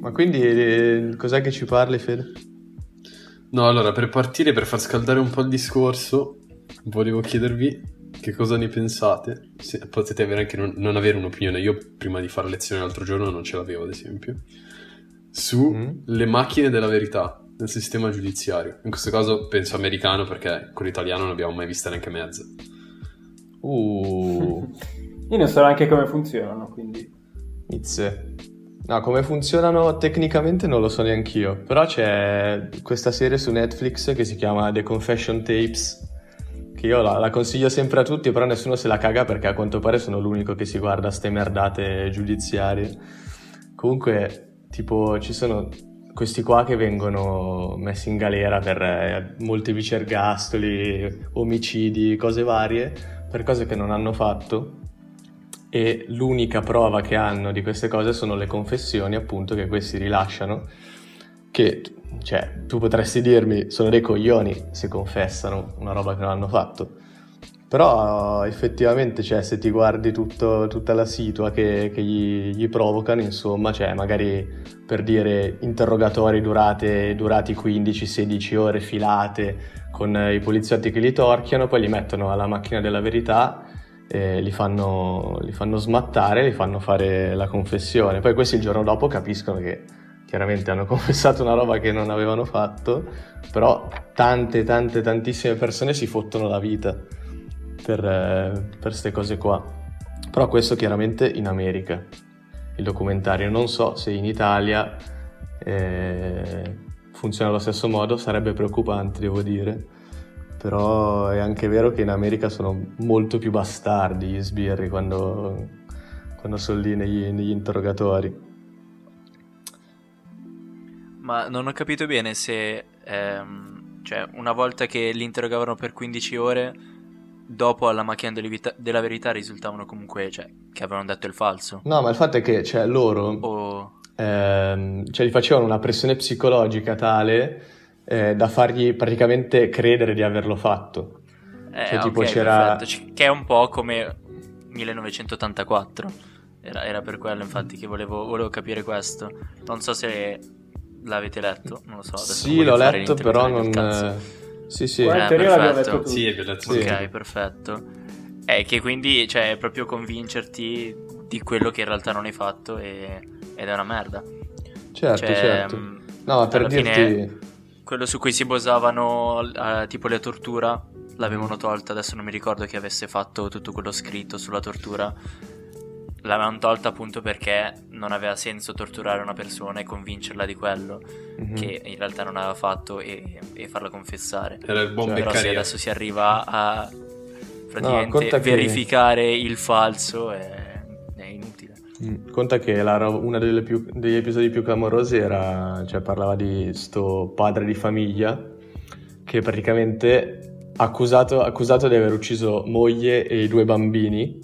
Ma quindi eh, cos'è che ci parli, Fede? No, allora, per partire, per far scaldare un po' il discorso, volevo chiedervi che cosa ne pensate. Se potete avere anche non, non, avere un'opinione. Io prima di fare lezione l'altro giorno non ce l'avevo, ad esempio. Su mm. le macchine della verità nel sistema giudiziario. In questo caso penso americano perché con l'italiano non abbiamo mai vista neanche mezza. Uh. Io non so neanche come funzionano, quindi... Izze. No, come funzionano tecnicamente non lo so neanche io, però c'è questa serie su Netflix che si chiama The Confession Tapes, che io la, la, consiglio sempre a tutti, però nessuno se la caga perché a quanto pare sono l'unico che si guarda ste merdate giudiziarie. Comunque, tipo, ci sono questi qua che vengono messi in galera per eh, molteplici ergastoli, omicidi, cose varie, per cose che non hanno fatto e l'unica prova che hanno di queste cose sono le confessioni appunto che questi rilasciano che cioè tu potresti dirmi sono dei coglioni se confessano una roba che non hanno fatto. Però effettivamente cioè, se ti guardi tutto, tutta la situa che, che gli, gli, provocano insomma cioè magari per dire interrogatori durate, durati 15-16 ore filate con i poliziotti che li torchiano poi li mettono alla macchina della verità eh, li, fanno, li, fanno, smattare, li fanno fare la confessione. Poi questi il giorno dopo capiscono che chiaramente hanno confessato una roba che non avevano fatto, però tante, tante, tantissime persone si fottono la vita per queste eh, cose qua. Però questo chiaramente in America, il documentario. Non so se in Italia eh, funziona allo stesso modo, sarebbe preoccupante, devo dire però è anche vero che in America sono molto più bastardi gli sbirri quando, quando sono lì negli, negli interrogatori. Ma non ho capito bene se, ehm, cioè, una volta che li interrogavano per 15 ore, dopo alla macchina della verità risultavano comunque, cioè, che avevano detto il falso. No, ma il fatto è che, cioè, loro, o... ehm, cioè, gli facevano una pressione psicologica tale eh, da fargli praticamente credere di averlo fatto. Eh, cioè, tipo okay, c'era... Perfetto. Che è un po' come 1984. Era, era per quello, infatti, che volevo, volevo, capire questo. Non so se l'avete letto, non lo so. Sì, l'ho letto, però non. Sì, sì. Eh, perfetto. Sì, abbiamo letto. Ok, perfetto. È che quindi, cioè, è proprio convincerti di quello che in realtà non hai fatto e... ed è una merda. Certo, cioè, certo. Mm, no, per dirti... Fine quello su cui si basavano uh, tipo la tortura l'avevano tolta, adesso non mi ricordo chi avesse fatto tutto quello scritto sulla tortura. L'avevano tolta appunto perché non aveva senso torturare una persona e convincerla di quello mm-hmm. che in realtà non aveva fatto e, e farla confessare. Era il buon cioè, Però se adesso si arriva a praticamente no, verificare che... il falso è Mm. Conta che uno degli episodi più clamorosi era, cioè parlava di sto padre di famiglia che praticamente accusato, accusato di aver ucciso moglie e i due bambini,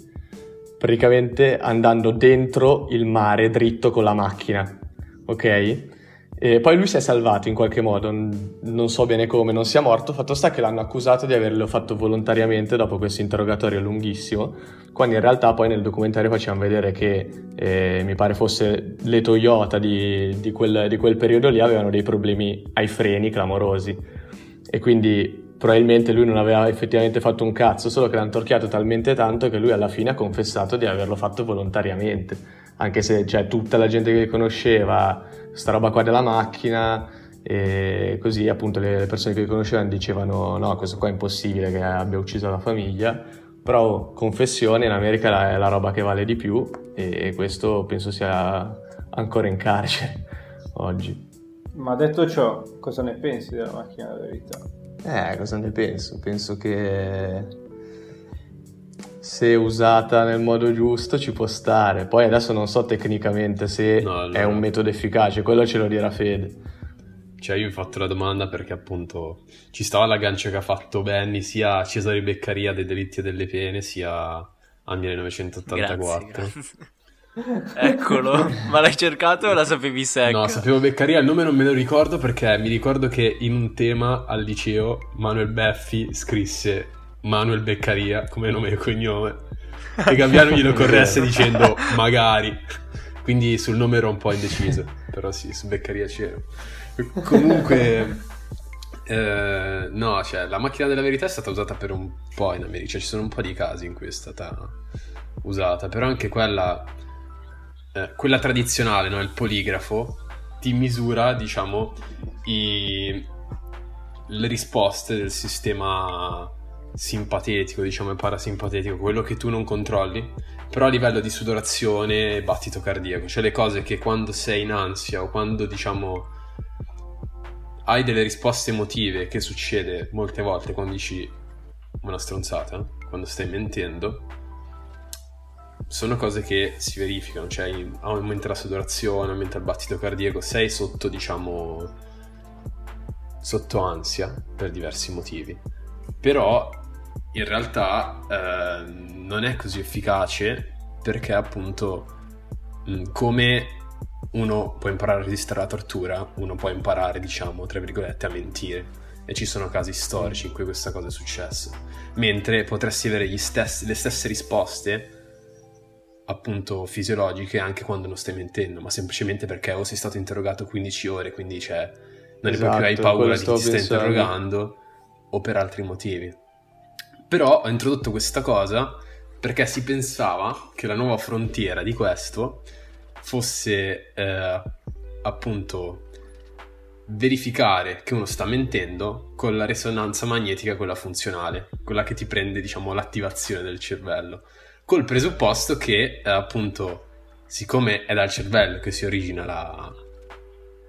praticamente andando dentro il mare dritto con la macchina, ok? E poi lui si è salvato in qualche modo, non so bene come, non sia morto. Fatto sta che l'hanno accusato di averlo fatto volontariamente dopo questo interrogatorio lunghissimo, quando in realtà poi nel documentario facevano vedere che eh, mi pare fosse le Toyota di, di, quel, di quel periodo lì avevano dei problemi ai freni clamorosi. E quindi probabilmente lui non aveva effettivamente fatto un cazzo, solo che l'hanno torchiato talmente tanto che lui alla fine ha confessato di averlo fatto volontariamente, anche se cioè, tutta la gente che conosceva sta roba qua della macchina e così appunto le persone che conoscevano dicevano no questo qua è impossibile che abbia ucciso la famiglia però confessione in America è la roba che vale di più e questo penso sia ancora in carcere oggi ma detto ciò cosa ne pensi della macchina della verità? Eh, cosa ne penso? Penso che se usata nel modo giusto ci può stare. Poi adesso non so tecnicamente se no, allora... è un metodo efficace, quello ce lo dirà Fede. Cioè, io mi ho fatto la domanda perché appunto ci stava l'aggancio che ha fatto Benny sia a Cesare Beccaria dei delitti e delle pene, sia al 1984. Grazie, grazie. Eccolo, ma l'hai cercato o la sapevi secca? No, sapevo Beccaria, il nome non me lo ricordo perché mi ricordo che in un tema al liceo Manuel Beffi scrisse Manuel Beccaria come nome e cognome e Gabbiano glielo corresse dicendo magari quindi sul nome ero un po' indeciso, però sì, su Beccaria c'ero. Comunque, eh, no, cioè, la macchina della verità è stata usata per un po' in America, cioè ci sono un po' di casi in cui è stata usata, però anche quella, eh, quella tradizionale, no? il poligrafo, ti misura, diciamo, i, le risposte del sistema simpatetico, diciamo, e parasimpatetico, quello che tu non controlli, però a livello di sudorazione e battito cardiaco, cioè le cose che quando sei in ansia o quando, diciamo, hai delle risposte emotive, che succede molte volte quando dici una stronzata, quando stai mentendo, sono cose che si verificano, cioè aumenta la sudorazione, aumenta il battito cardiaco, sei sotto, diciamo, sotto ansia per diversi motivi. Però in realtà eh, non è così efficace perché appunto come uno può imparare a resistere alla tortura, uno può imparare, diciamo, tra virgolette, a mentire. E ci sono casi storici in cui questa cosa è successa. Mentre potresti avere stessi, le stesse risposte, appunto, fisiologiche anche quando non stai mentendo, ma semplicemente perché o sei stato interrogato 15 ore, quindi cioè, non esatto, puoi più hai paura di chi ti sta interrogando, o per altri motivi. Però ho introdotto questa cosa perché si pensava che la nuova frontiera di questo fosse eh, appunto verificare che uno sta mentendo con la risonanza magnetica, quella funzionale, quella che ti prende, diciamo, l'attivazione del cervello, col presupposto che eh, appunto, siccome è dal cervello che si origina la,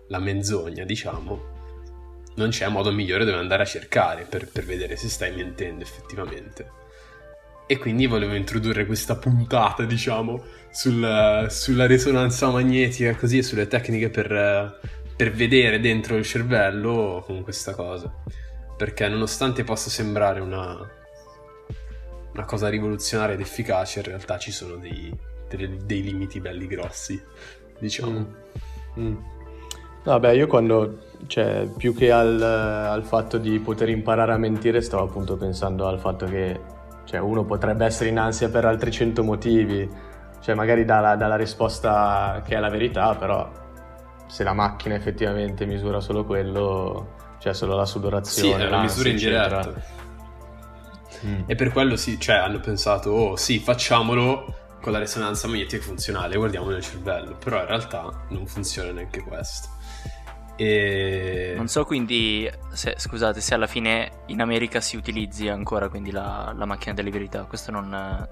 la menzogna, diciamo, non c'è modo migliore dove andare a cercare per, per vedere se stai mentendo effettivamente. E quindi volevo introdurre questa puntata, diciamo, sul, sulla risonanza magnetica così e sulle tecniche per, per vedere dentro il cervello con questa cosa. Perché nonostante possa sembrare una, una cosa rivoluzionaria ed efficace, in realtà ci sono dei, dei, dei limiti belli grossi, diciamo. Mm. Mm. Vabbè, io quando, cioè, più che al, al, fatto di poter imparare a mentire, stavo appunto pensando al fatto che cioè, uno potrebbe essere in ansia per altri cento motivi, cioè magari dà la, dà la risposta che è la verità, però se la macchina effettivamente misura solo quello, cioè solo la sudorazione. Sì, è una misura indiretta. Mm. E per quello sì, cioè, hanno pensato, oh sì, facciamolo con la risonanza magnetica funzionale, guardiamo nel cervello, però in realtà non funziona neanche questo. E... Non so quindi, se, scusate, se alla fine in America si utilizzi ancora quindi la, la macchina delle verità, questo non,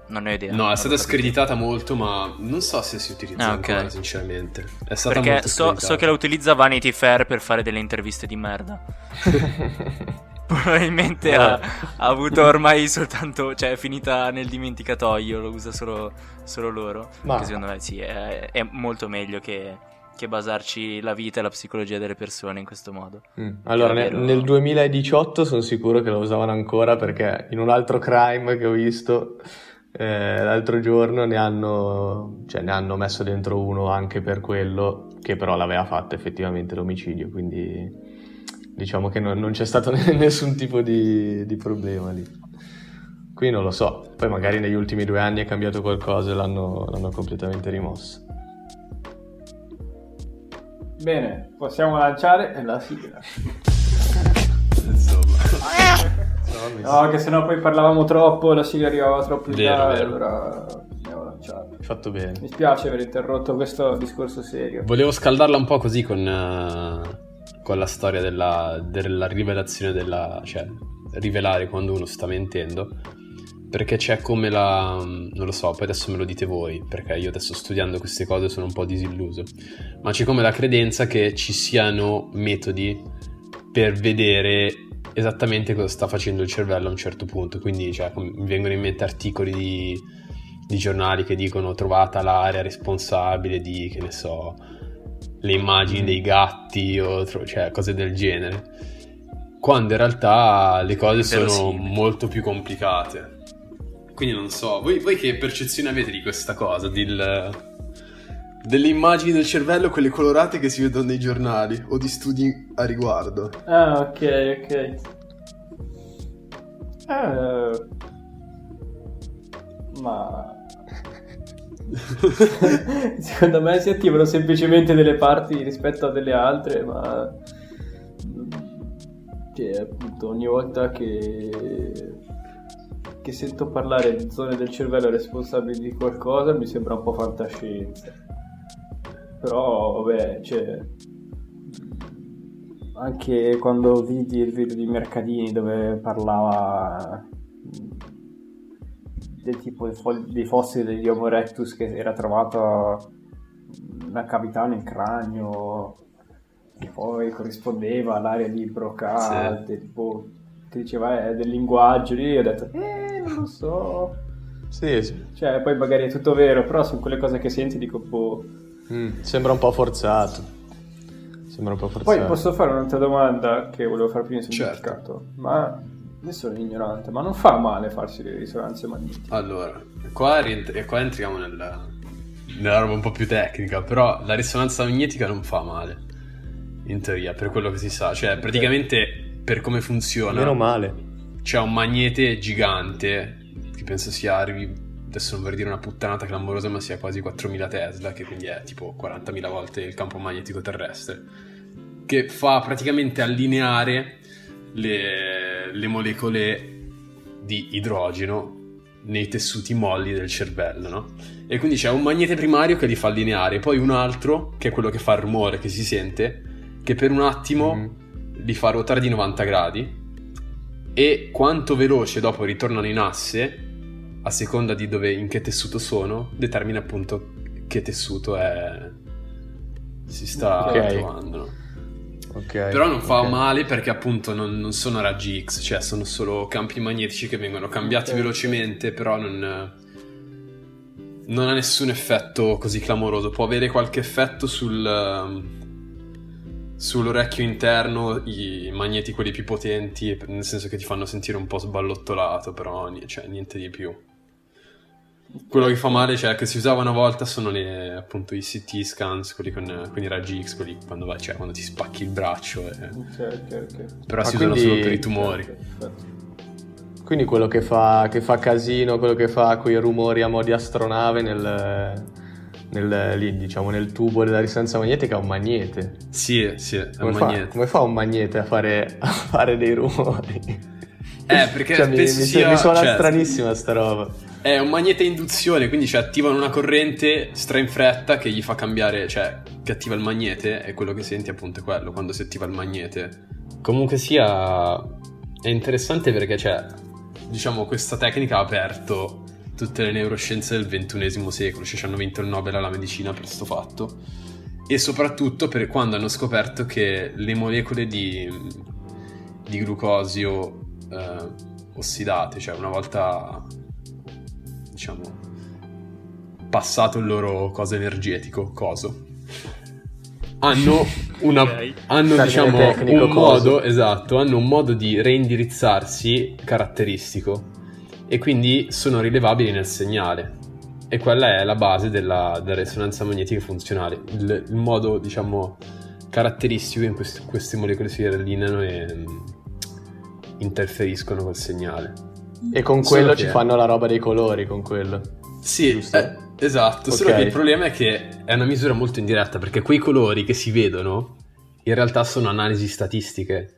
non ne ho idea. No, è stata screditata molto, ma non so se si utilizza ah, ancora, okay. sinceramente. È stata Perché so, so, che la utilizza Vanity Fair per fare delle interviste di merda. Probabilmente ha, ha, avuto ormai soltanto, cioè è finita nel dimenticatoio, lo usa solo, solo loro. Ma... Che secondo me sì, è, è molto meglio che che basarci la vita e la psicologia delle persone in questo modo. Mm. Allora, nel, nel 2018 sono sicuro che lo usavano ancora perché in un altro crime che ho visto eh, l'altro giorno ne hanno, cioè, ne hanno messo dentro uno anche per quello che però l'aveva fatto effettivamente l'omicidio, quindi diciamo che non, non c'è stato nessun tipo di, di problema lì. Qui non lo so, poi magari negli ultimi due anni è cambiato qualcosa e l'hanno, l'hanno completamente rimosso. Bene, possiamo lanciare la sigla. No, che sennò poi parlavamo troppo, la sigla arrivava troppo in tardi, allora dobbiamo lanciare. Hai fatto bene. Mi spiace aver interrotto questo discorso serio. Volevo scaldarla un po' così con, uh, con la storia della, della rivelazione della... cioè rivelare quando uno sta mentendo perché c'è come la... non lo so, poi adesso me lo dite voi, perché io adesso studiando queste cose sono un po' disilluso, ma c'è come la credenza che ci siano metodi per vedere esattamente cosa sta facendo il cervello a un certo punto, quindi cioè, mi vengono in mente articoli di, di giornali che dicono trovata l'area responsabile di, che ne so, le immagini dei gatti o cioè, cose del genere. Quando in realtà le cose sono molto più complicate. Quindi non so, voi, voi che percezione avete di questa cosa? Del, delle immagini del cervello, quelle colorate che si vedono nei giornali o di studi a riguardo? Ah, ok, ok. Eh, ma Secondo me si attivano semplicemente delle parti rispetto a delle altre, ma che appunto ogni volta che che sento parlare di zone del cervello responsabili di qualcosa mi sembra un po' fantascienza. Però, vabbè, cioè, anche quando vidi il video di Mercadini dove parlava del tipo dei fossili di Homo erectus che era trovato una cavità nel cranio che poi corrispondeva all'area di Broca, sì. tipo, che diceva eh, del linguaggio lì, ho detto eh non lo so sì, sì. cioè poi magari è tutto vero però sono quelle cose che senti dico boh mm, sembra un po' forzato. Sembra un po' forzato. poi posso fare un'altra domanda che volevo fare prima certo. ma adesso sono ignorante ma non fa male farsi le risonanze magnetiche. Allora qua, rientri- qua entriamo nella, nella roba un po' più tecnica però la risonanza magnetica non fa male in teoria per quello che si sa. Cioè praticamente per come funziona meno male c'è un magnete gigante che penso sia arrivi adesso non vorrei dire una puttanata clamorosa ma sia quasi 4000 Tesla che quindi è tipo 40.000 volte il campo magnetico terrestre che fa praticamente allineare le, le molecole di idrogeno nei tessuti molli del cervello, no? E quindi c'è un magnete primario che li fa allineare, poi un altro, che è quello che fa il rumore che si sente, che per un attimo mm. Li fa ruotare di 90 gradi e quanto veloce dopo ritornano in asse, a seconda di dove, in che tessuto sono, determina appunto che tessuto è... si sta okay. trovando. Okay, Però non fa okay. male perché appunto non, non, sono raggi X, cioè sono solo campi magnetici che vengono cambiati okay. velocemente, però non, non ha nessun effetto così clamoroso. Può avere qualche effetto sul sull'orecchio interno i magneti quelli più potenti, nel senso che ti fanno sentire un po' sballottolato, però cioè, niente di più. Quello che fa male, cioè, che si usava una volta sono le, appunto i CT scans, quelli con, con i raggi X, quelli quando, vai, cioè, quando ti spacchi il braccio. E... Okay, okay, okay. Però Ma si quindi... usano solo per i tumori. Quindi quello che fa, che fa casino, quello che fa quei rumori a mo' di astronave nel nel, lì, diciamo, nel tubo della risonanza magnetica è un magnete. Sì, sì, è come un fa, magnete. Come fa un magnete a fare, a fare dei rumori? Eh, perché cioè, mi, sia, mi, suona cioè, stranissima sta roba. È un magnete induzione, quindi cioè, attivano una corrente stra in fretta che gli fa cambiare, cioè che attiva il magnete e quello che senti appunto è quello quando si attiva il magnete. Comunque sia è interessante perché cioè diciamo questa tecnica ha aperto tutte le neuroscienze del XXI secolo, cioè ci hanno vinto il Nobel alla medicina per questo fatto. E soprattutto per quando hanno scoperto che le molecole di, di glucosio eh, ossidate, cioè una volta diciamo passato il loro coso energetico, coso, hanno, una, okay. hanno diciamo un modo, esatto, hanno un modo di reindirizzarsi caratteristico e quindi sono rilevabili nel segnale. E quella è la base della, della risonanza magnetica funzionale, il, il, modo, diciamo, caratteristico in cui queste molecole si allineano e um, interferiscono col segnale. E con quello ci fanno la roba dei colori, con quello. Sì, eh, esatto, okay. solo che il problema è che è una misura molto indiretta, perché quei colori che si vedono in realtà sono analisi statistiche,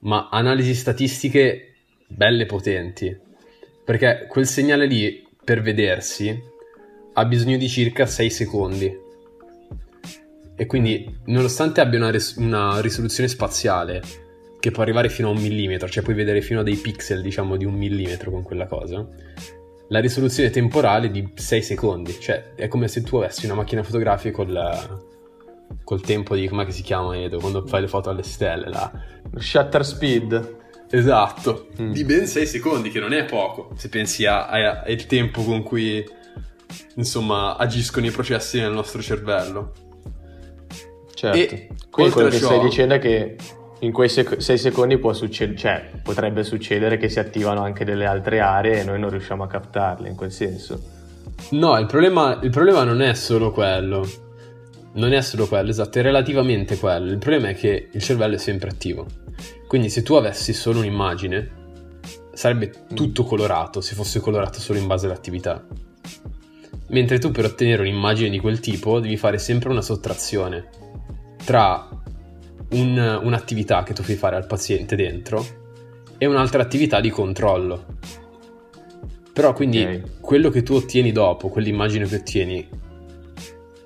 ma analisi statistiche belle potenti perché quel segnale lì, per vedersi, ha bisogno di circa 6 secondi. E quindi, nonostante abbia una, res- una risoluzione spaziale che può arrivare fino a un millimetro, cioè puoi vedere fino a dei pixel, diciamo, di un millimetro con quella cosa, la risoluzione temporale è di 6 secondi. Cioè, è come se tu avessi una macchina fotografica col, col tempo di... come si chiama, Edo? Quando fai le foto alle stelle, là. Shutter speed. Esatto, mm. di ben 6 secondi, che non è poco, se pensi al tempo con cui, insomma, agiscono i processi nel nostro cervello. Certo. E Quindi quello che ciò... stai dicendo è che in quei 6 sec- secondi può succedere, cioè, potrebbe succedere che si attivano anche delle altre aree e noi non riusciamo a captarle, in quel senso. No, il problema, il problema non è solo quello. Non è solo quello, esatto, è relativamente quello. Il problema è che il cervello è sempre attivo. Quindi se tu avessi solo un'immagine, sarebbe tutto colorato se fosse colorato solo in base all'attività. Mentre tu per ottenere un'immagine di quel tipo devi fare sempre una sottrazione tra un, un'attività che tu fai fare al paziente dentro e un'altra attività di controllo. Però quindi okay. quello che tu ottieni dopo, quell'immagine che ottieni,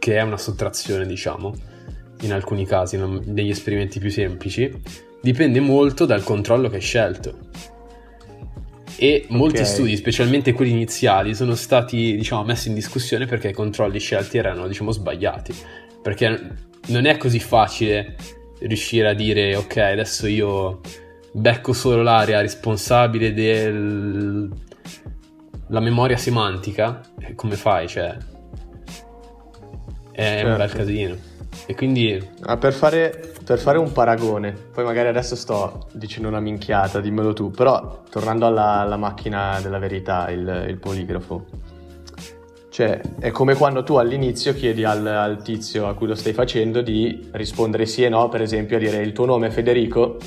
che è una sottrazione diciamo, in alcuni casi, negli esperimenti più semplici, dipende molto dal controllo che hai scelto e molti okay. studi, specialmente quelli iniziali, sono stati diciamo, messi in discussione perché i controlli scelti erano diciamo, sbagliati. Perché non è così facile riuscire a dire ok, adesso io becco solo l'area responsabile della memoria semantica. Come fai? Cioè, è certo. un bel certo. casino. E quindi... Ah, per, fare, per, fare, un paragone, poi magari adesso sto dicendo una minchiata, dimmelo tu, però tornando alla, alla macchina della verità, il, il, poligrafo, cioè è come quando tu all'inizio chiedi al, al, tizio a cui lo stai facendo di rispondere sì e no, per esempio a dire il tuo nome è Federico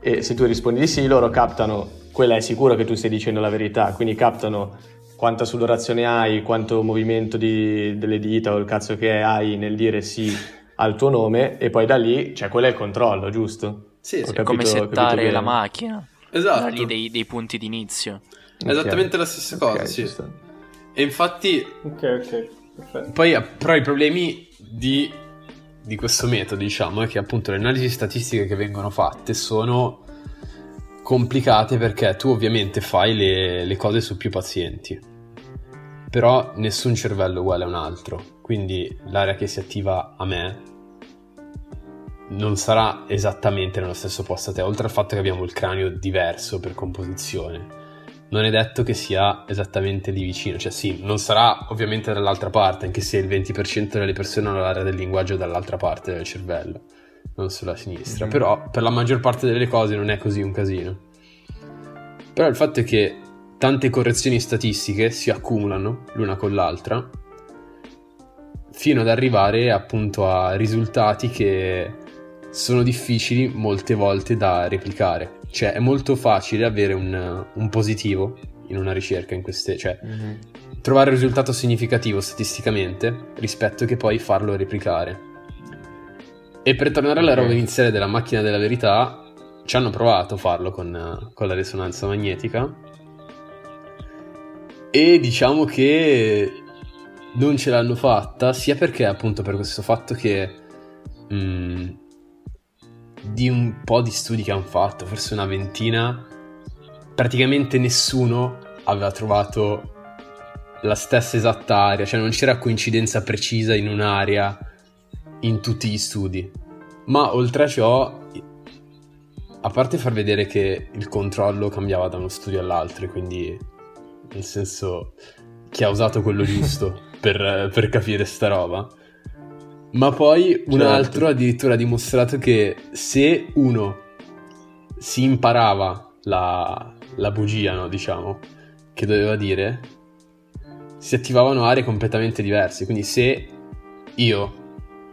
e se tu rispondi di sì loro captano, quella è sicuro che tu stai dicendo la verità, quindi captano quanta sudorazione hai, quanto movimento di, delle dita o il cazzo che hai nel dire sì al tuo nome e poi da lì, cioè quello è il controllo, giusto? Sì, sì. Capito, come settare la macchina. Esatto. Da lì dei, dei punti d'inizio. Okay. Esattamente la stessa cosa, okay, sì. Giusto. E infatti... Ok, ok. Perfetto. Poi però i problemi di, di questo metodo, diciamo, è che appunto le analisi statistiche che vengono fatte sono complicate perché tu ovviamente fai le, le cose su più pazienti, però nessun cervello uguale a un altro. Quindi l'area che si attiva a me non sarà esattamente nello stesso posto a te, oltre al fatto che abbiamo il cranio diverso per composizione. Non è detto che sia esattamente lì vicino, cioè sì, non sarà ovviamente dall'altra parte, anche se il 20% delle persone hanno l'area del linguaggio dall'altra parte del cervello, non sulla sinistra, mm-hmm. però per la maggior parte delle cose non è così un casino. Però il fatto è che tante correzioni statistiche si accumulano l'una con l'altra fino ad arrivare appunto a risultati che sono difficili molte volte da replicare. Cioè è molto facile avere un, un positivo in una ricerca in queste... cioè mm-hmm. trovare un risultato significativo statisticamente rispetto che poi farlo replicare. E per tornare alla roba iniziale della macchina della verità, ci hanno provato a farlo con, con la risonanza magnetica e diciamo che non ce l'hanno fatta, sia perché appunto per questo fatto che mh, mm, di un po' di studi che hanno fatto, forse una ventina, praticamente nessuno aveva trovato la stessa esatta area, cioè non c'era coincidenza precisa in un'area in tutti gli studi. Ma oltre a ciò, a parte far vedere che il controllo cambiava da uno studio all'altro, quindi nel senso chi ha usato quello giusto per, per capire sta roba. Ma poi un certo. altro addirittura ha dimostrato che se uno si imparava la, la bugia, no, diciamo, che doveva dire, si attivavano aree completamente diverse. Quindi se io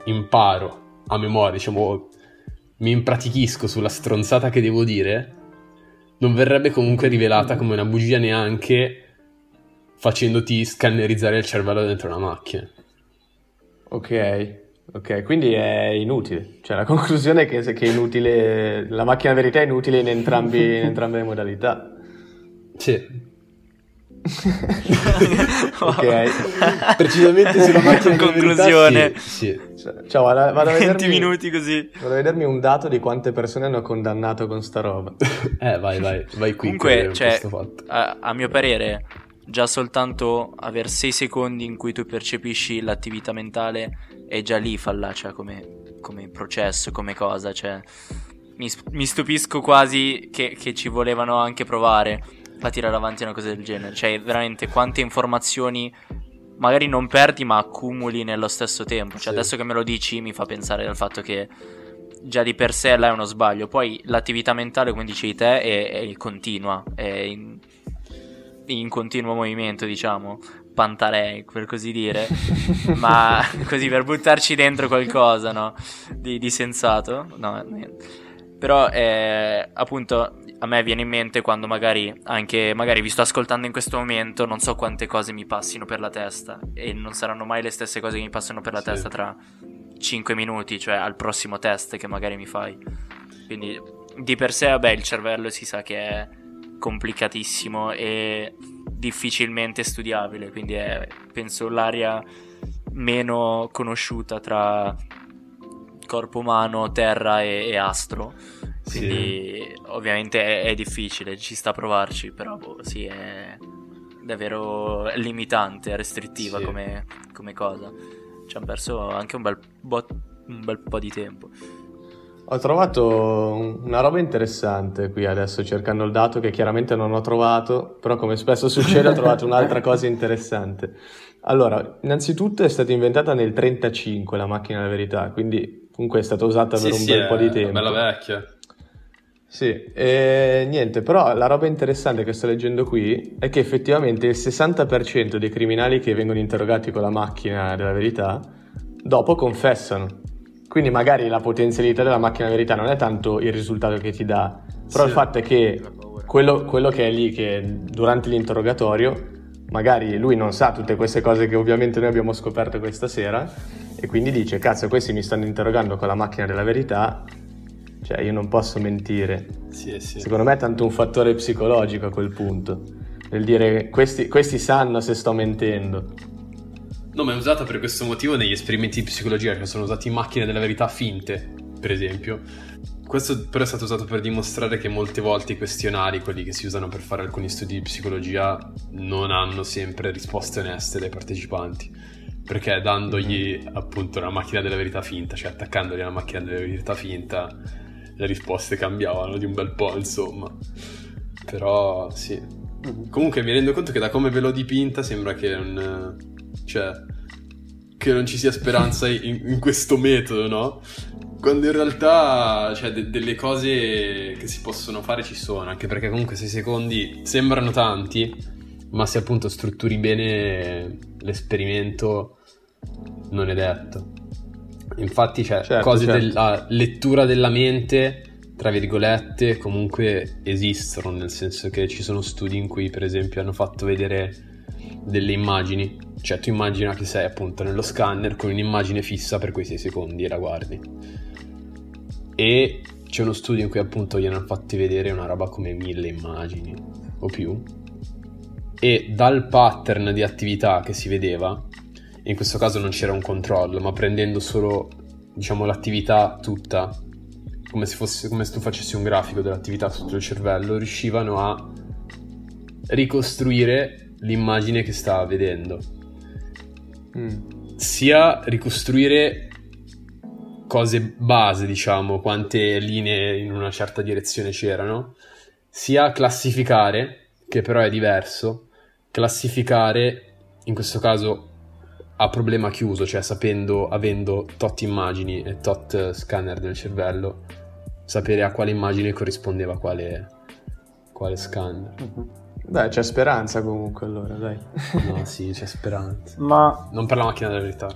imparo a memoria, diciamo, mi impratichisco sulla stronzata che devo dire, non verrebbe comunque rivelata come una bugia neanche facendoti scannerizzare il cervello dentro una macchina. Ok, ok, quindi è inutile. Cioè la conclusione è che, che è inutile, la macchina verità è inutile in, entrambi, in entrambe le modalità. Sì. ok, precisamente sulla macchina conclusione. Verità, sì, sì. Ciao, vado, vado a vedermi 20 minuti così. Vado a vedermi un dato di quante persone hanno condannato con sta roba. eh, vai, vai, vai qui. Comunque, cioè, a, a mio parere, già soltanto avere 6 secondi in cui tu percepisci l'attività mentale è già lì fallacia come, come processo, come cosa, cioè mi, mi stupisco quasi che, che, ci volevano anche provare a tirare avanti una cosa del genere, cioè veramente quante informazioni magari non perdi ma accumuli nello stesso tempo, cioè sì. adesso che me lo dici mi fa pensare al fatto che già di per sé là è uno sbaglio, poi l'attività mentale come dicevi te è, è continua, è in, in continuo movimento, diciamo, pantarei, per così dire, ma così per buttarci dentro qualcosa, no? Di, di sensato, no, niente. Però eh, appunto a me viene in mente quando magari anche magari vi sto ascoltando in questo momento, non so quante cose mi passino per la testa e non saranno mai le stesse cose che mi passano per la sì. testa tra 5 minuti, cioè al prossimo test che magari mi fai. Quindi di per sé, vabbè, il cervello si sa che è complicatissimo e difficilmente studiabile, quindi è penso l'area meno conosciuta tra corpo umano, terra e, e astro. Quindi sì. ovviamente è, è, difficile, ci sta a provarci, però boh, sì, è davvero limitante, restrittiva sì. come, come, cosa. Ci hanno perso anche un bel, bo- un bel po' di tempo. Ho trovato una roba interessante qui adesso cercando il dato che chiaramente non ho trovato, però come spesso succede ho trovato un'altra cosa interessante. Allora, innanzitutto è stata inventata nel 1935 la macchina della verità, quindi comunque è stata usata per sì, un sì, bel po' di tempo. Bella vecchia. Sì, e niente, però la roba interessante che sto leggendo qui è che effettivamente il 60% dei criminali che vengono interrogati con la macchina della verità dopo confessano. Quindi magari la potenzialità della macchina verità non è tanto il risultato che ti dà, però sì. il fatto è che quello, quello che è lì, che durante l'interrogatorio, magari lui non sa tutte queste cose che ovviamente noi abbiamo scoperto questa sera e quindi dice, cazzo, questi mi stanno interrogando con la macchina della verità, cioè io non posso mentire. Sì, sì. Secondo me è tanto un fattore psicologico a quel punto, nel dire questi, questi sanno se sto mentendo. No, ma è usata per questo motivo negli esperimenti di psicologia, che sono usati macchine della verità finte, per esempio. Questo però è stato usato per dimostrare che molte volte i questionari, quelli che si usano per fare alcuni studi di psicologia, non hanno sempre risposte oneste dai partecipanti. Perché dandogli mm-hmm. appunto una macchina della verità finta, cioè attaccandogli una macchina della verità finta, le risposte cambiavano di un bel po', insomma. Però sì. Mm-hmm. Comunque mi rendo conto che da come ve l'ho dipinta sembra che non cioè, che non ci sia speranza in, in questo metodo, no? Quando in realtà, cioè, de- delle cose che si possono fare ci sono, anche perché comunque 6 secondi sembrano tanti, ma se appunto strutturi bene l'esperimento non è detto. Infatti, cioè, certo, cose certo. della lettura della mente, tra virgolette, comunque esistono, nel senso che ci sono studi in cui, per esempio, hanno fatto vedere delle immagini. Cioè, tu immagina che sei appunto nello scanner con un'immagine fissa per quei 6 secondi e la guardi. E c'è uno studio in cui appunto gli hanno fatti vedere una roba come mille immagini o più. E dal pattern di attività che si vedeva, in questo caso non c'era un controllo, ma prendendo solo, diciamo, l'attività tutta, come se, fosse, come se tu facessi un grafico dell'attività sotto il cervello, riuscivano a ricostruire l'immagine che sta vedendo. Sia ricostruire cose base, diciamo, quante linee in una certa direzione c'erano, sia classificare, che però è diverso, classificare in questo caso a problema chiuso, cioè sapendo, avendo tot immagini e tot scanner del cervello, sapere a quale immagine corrispondeva quale, quale scanner. Mm-hmm. Beh, c'è speranza comunque allora, dai. No, sì, c'è speranza. Ma... Non per la macchina della verità.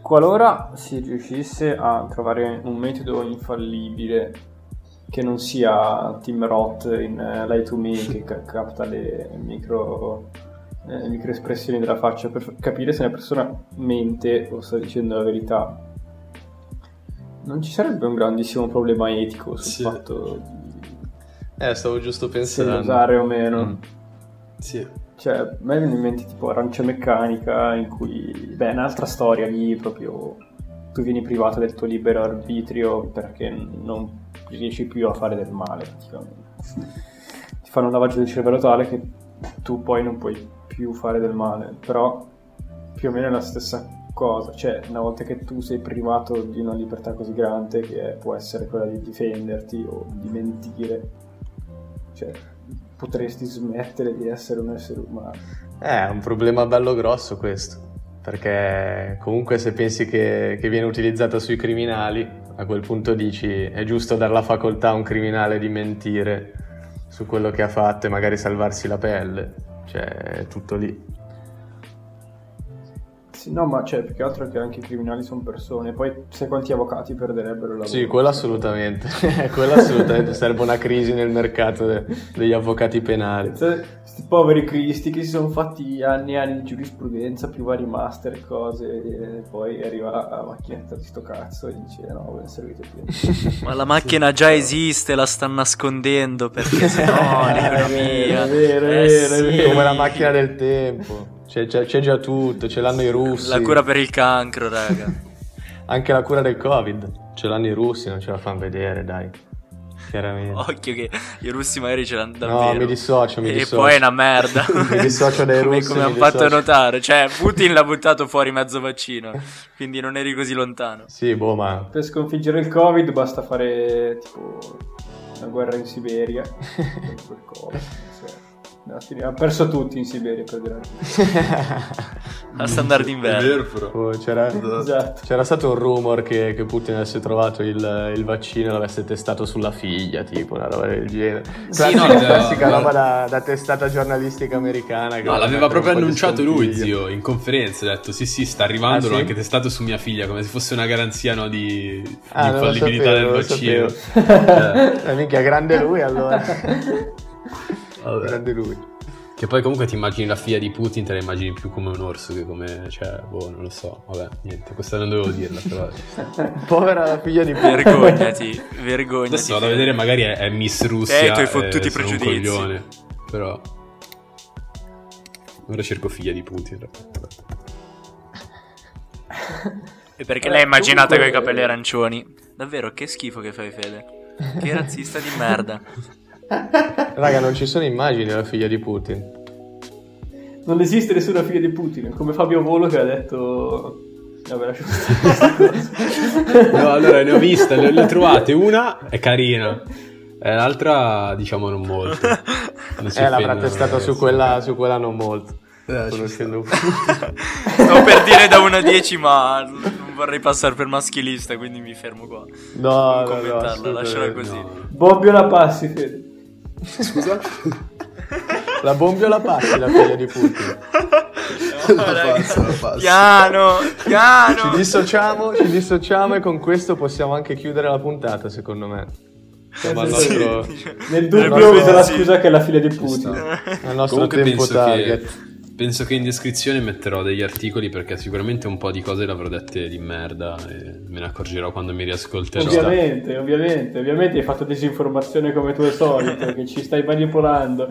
Qualora si riuscisse a trovare un metodo infallibile che non sia Tim Roth in uh, Light to Me che ca- capta le micro, eh, micro espressioni della faccia per capire se una persona mente o sta dicendo la verità, non ci sarebbe un grandissimo problema etico sul sì. fatto eh, stavo giusto pensando. Se usare o meno. Mm. Sì. Cioè, a me viene in mente tipo Arancia Meccanica, in cui... Beh, un'altra storia lì, proprio... Tu vieni privato del tuo libero arbitrio perché non riesci più a fare del male, praticamente. Ti fanno un lavaggio del cervello tale che tu poi non puoi più fare del male, però più o meno è la stessa cosa, cioè una volta che tu sei privato di una libertà così grande che può essere quella di difenderti o di mentire, cioè, potresti smettere di essere un essere umano. Eh, è un problema bello grosso questo, perché comunque se pensi che, che viene utilizzata sui criminali, a quel punto dici è giusto dare la facoltà a un criminale di mentire su quello che ha fatto e magari salvarsi la pelle, cioè è tutto lì. Sì, no, ma cioè, più che altro che anche i criminali sono persone. Poi, sai quanti avvocati perderebbero il lavoro? Sì, quello assolutamente. quello assolutamente. Serve una crisi nel mercato de- degli avvocati penali. Questi poveri cristi che si sono fatti anni e anni di giurisprudenza, più vari master e cose, e poi arriva la macchinetta di sto cazzo e dice no, ve ne servite più. Ma la macchina già esiste, la stanno nascondendo perché sennò l'economia... È vero, è Eh vero, è sì. vero. Come la macchina del tempo. C'è, c'è- c'è già tutto, ce l'hanno i russi. La cura per il cancro, raga. Anche la cura del Covid. Ce l'hanno i russi, non ce la fanno vedere, dai. Chiaramente. Occhio che i russi magari ce l'hanno davvero. No, mi dissocio, mi e dissocio. poi è una merda. Mi dissocio dai come, russi, Come hanno fatto dissocio. notare. Cioè, Putin l'ha buttato fuori mezzo vaccino. Quindi non eri così lontano. Sì, boh, ma... Per sconfiggere il Covid basta fare tipo una guerra in Siberia. Per quel Covid, sì. No, sì, ha perso tutti in Siberia per dire. A standard però. Oh, c'era... Esatto. C'era stato un rumor che, che Putin avesse trovato il, il vaccino e l'avesse testato sulla figlia, tipo una roba del genere. Sì, Classica, no, l'aveva- classica roba da, da testata giornalistica americana. che No, l'aveva proprio annunciato lui, zio, in conferenza. Ha detto: Sì, sì, sta arrivando. Ah, L'ho sì? anche testato su mia figlia, come se fosse una garanzia no, di, Ah, infallibilità del vaccino. Eh, minchia, grande lui allora. Vabbè. grande lui. Che poi comunque ti immagini la figlia di Putin, te la immagini più come un orso che come, cioè, boh, non lo so, vabbè, niente, questa non dovevo dirla, però... Povera la figlia di Putin. Vergognati, vergognati. Adesso vado a vedere, magari è, è Miss Russia Eh, i tuoi fottuti e un pregiudizi. coglione, però... Ora cerco figlia di Putin. E perché Eh, l'hai immaginata con i capelli arancioni? Davvero, che schifo che fai, Fede. Che razzista di merda. Raga, non ci sono immagini della figlia di Putin. Non esiste nessuna figlia di Putin, come Fabio Volo che ha detto... Vabbè, lascio. No, allora ne ho viste, le, le ho trovate, una è carina, e l'altra diciamo non molto. Non Eh, l'avrà testata su quella, su quella non molto. Eh, Sto per dire da 1 a 10, ma non vorrei passare per maschilista, quindi mi fermo qua. No, non no, no, commentarla, lasciala assolutamente così. No. Bobbio la passi, Fede. Scusa? La bombi o la passi la figlia di Putin? No, raga. Piano, piano. Ci dissociamo, ci dissociamo e con questo possiamo anche chiudere la puntata, secondo me. Siamo al Sì. nostro, Nel dubbio usa la sì. scusa che è la figlia di Putin. al nostro Comunque tempo target. che, penso che in descrizione metterò degli articoli perché sicuramente un po' di cose le avrò dette di merda e me ne accorgerò quando mi riascolterò. Ovviamente, ovviamente, ovviamente hai fatto disinformazione come tu al solito, che ci stai manipolando.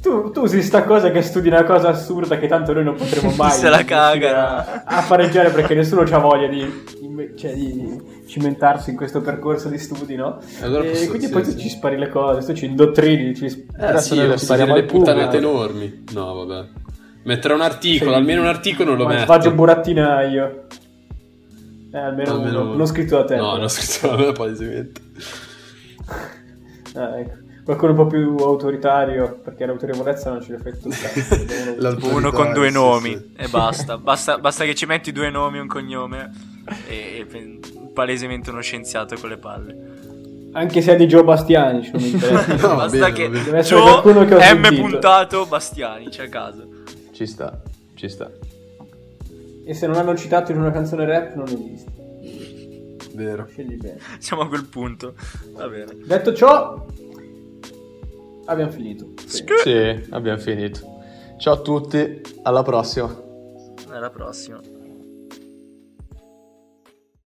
Tu, tu usi sta cosa che studi una cosa assurda che tanto noi non potremo mai Se la cagano. a, a pareggiare perché nessuno ha voglia di, di- cioè, di cimentarsi in questo percorso di studi, no? Allora e posso- quindi sì, poi tu sì. ci spari le cose, tu ci indottrini, ci sp- Eh Adesso sì, noi spariamo le puttanate enormi. No, vabbè. Metterò un articolo, Sei- almeno un articolo non lo Ma metto. Faccio burattinaio. Eh, almeno, Almeno uno, uno. non scritto da te. No, non ho scritto da me, palesemente. Ah, ecco. Qualcuno un po' più autoritario, perché l'autorevolezza non ce tutto. L'autorità, Uno con due sì, nomi sì. e basta. basta. Basta che ci metti due nomi e un cognome e, e palesemente uno scienziato con le palle. Anche se è di Joe Bastiani, non mi interessa. No, basta bene, che. Deve essere Joe qualcuno che ho M sentito. puntato Bastiani, c'è a caso. Ci sta, ci sta. e se non hanno citato in una canzone rap non esiste. Vero. Scegli bene. Siamo a quel punto. Va bene. Detto ciò, abbiamo finito. Sì. Sì, abbiamo finito. Ciao a tutti, alla prossima. Alla prossima.